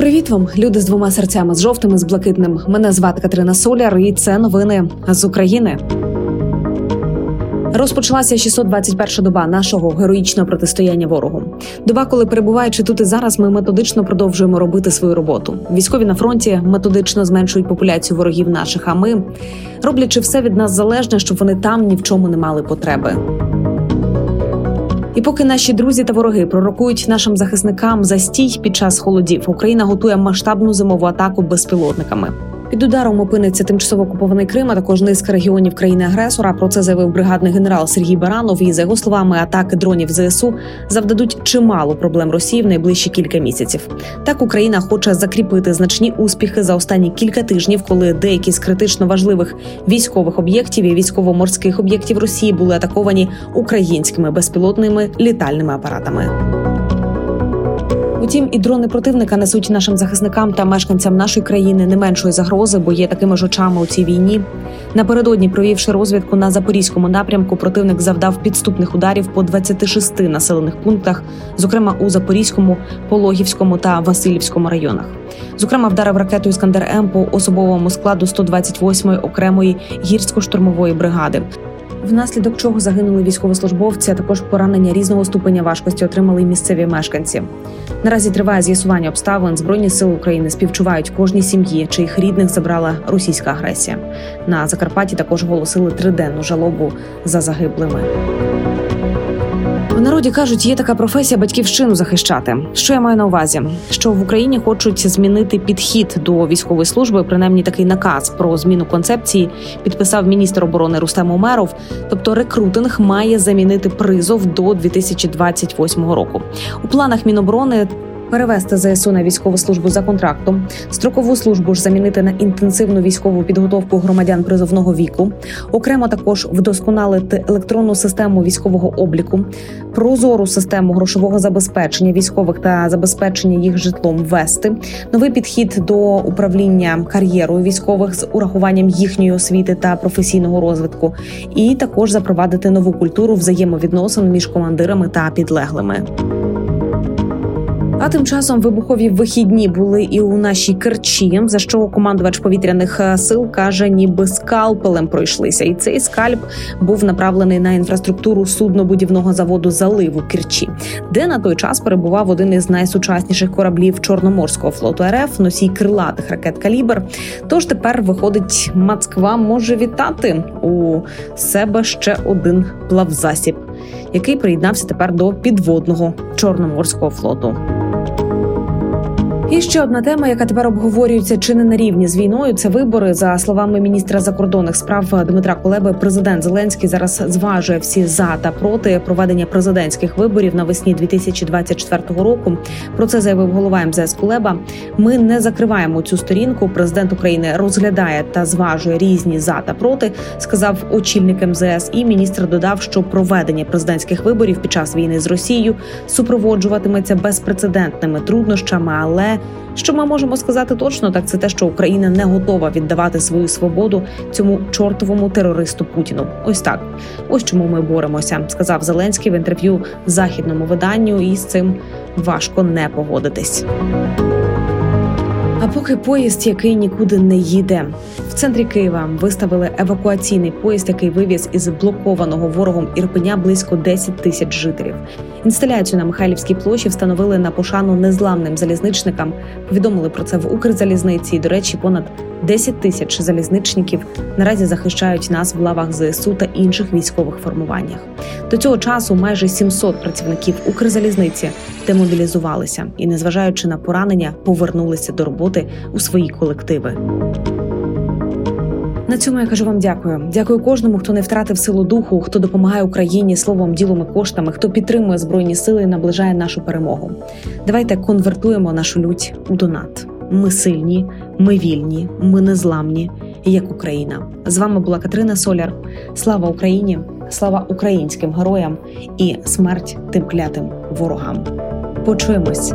Привіт вам, люди з двома серцями з жовтим і з блакитним. Мене звати Катерина Соляр, і це новини з України. Розпочалася 621 доба нашого героїчного протистояння ворогу. Доба, коли перебуваючи тут і зараз, ми методично продовжуємо робити свою роботу. Військові на фронті методично зменшують популяцію ворогів наших. А ми роблячи все від нас залежне, щоб вони там ні в чому не мали потреби. І поки наші друзі та вороги пророкують нашим захисникам застій під час холодів, Україна готує масштабну зимову атаку безпілотниками. Під ударом опиниться тимчасово окупований Крим, а також низка регіонів країни-агресора. Про це заявив бригадний генерал Сергій Баранов. І за його словами, атаки дронів ЗСУ завдадуть чимало проблем Росії в найближчі кілька місяців. Так Україна хоче закріпити значні успіхи за останні кілька тижнів, коли деякі з критично важливих військових об'єктів і військово-морських об'єктів Росії були атаковані українськими безпілотними літальними апаратами. Утім, і дрони противника несуть нашим захисникам та мешканцям нашої країни не меншої загрози, бо є такими ж очами у цій війні. Напередодні, провівши розвідку на запорізькому напрямку, противник завдав підступних ударів по 26 населених пунктах, зокрема у Запорізькому, Пологівському та Васильівському районах. Зокрема, вдарив ракету Іскандер М по особовому складу 128-ї окремої гірсько-штурмової бригади внаслідок чого загинули військовослужбовці, а також поранення різного ступеня важкості отримали місцеві мешканці. Наразі триває з'ясування обставин. Збройні сили України співчувають кожній сім'ї, чиїх рідних забрала російська агресія. На Закарпатті також оголосили триденну жалобу за загиблими. В народі кажуть, є така професія батьківщину захищати. Що я маю на увазі? Що в Україні хочуть змінити підхід до військової служби, принаймні такий наказ про зміну концепції підписав міністр оборони Рустем Умеров. Тобто рекрутинг має замінити призов до 2028 року. У планах Міноборони перевести ЗСУ на військову службу за контрактом, строкову службу ж замінити на інтенсивну військову підготовку громадян призовного віку, окремо також вдосконалити електронну систему військового обліку, прозору систему грошового забезпечення військових та забезпечення їх житлом ввести, новий підхід до управління кар'єрою військових з урахуванням їхньої освіти та професійного розвитку, і також запровадити нову культуру взаємовідносин між командирами та підлеглими. А тим часом вибухові вихідні були і у нашій Керчі, за що командувач повітряних е, сил каже, ніби скалпелем пройшлися, і цей скальп був направлений на інфраструктуру суднобудівного заводу залив у Керчі, де на той час перебував один із найсучасніших кораблів Чорноморського флоту РФ, носій крилатих ракет Калібр. Тож тепер виходить, Москва може вітати у себе ще один плавзасіб, який приєднався тепер до підводного чорноморського флоту. І ще одна тема, яка тепер обговорюється чи не на рівні з війною. Це вибори. За словами міністра закордонних справ Дмитра Кулеби, президент Зеленський зараз зважує всі за та проти проведення президентських виборів навесні 2024 року. Про це заявив голова МЗС Кулеба. Ми не закриваємо цю сторінку. Президент України розглядає та зважує різні за та проти. Сказав очільник МЗС. І міністр додав, що проведення президентських виборів під час війни з Росією супроводжуватиметься безпрецедентними труднощами, але що ми можемо сказати точно, так це те, що Україна не готова віддавати свою свободу цьому чортовому терористу Путіну. Ось так. Ось чому ми боремося, сказав Зеленський в інтерв'ю західному виданню, і з цим важко не погодитись. А поки поїзд, який нікуди не їде, в центрі Києва виставили евакуаційний поїзд, який вивіз із блокованого ворогом Ірпеня близько 10 тисяч жителів. Інсталяцію на Михайлівській площі встановили на пошану незламним залізничникам. Повідомили про це в Укрзалізниці. До речі, понад 10 тисяч залізничників наразі захищають нас в лавах ЗСУ та інших військових формуваннях. До цього часу майже 700 працівників Укрзалізниці демобілізувалися і, незважаючи на поранення, повернулися до роботи у свої колективи. На цьому я кажу вам дякую. Дякую кожному, хто не втратив силу духу, хто допомагає Україні словом, ділом і коштами, хто підтримує збройні сили і наближає нашу перемогу. Давайте конвертуємо нашу лють у донат. Ми сильні, ми вільні, ми незламні, як Україна. З вами була Катерина Соляр. Слава Україні! Слава українським героям і смерть тим клятим ворогам. Почуємось.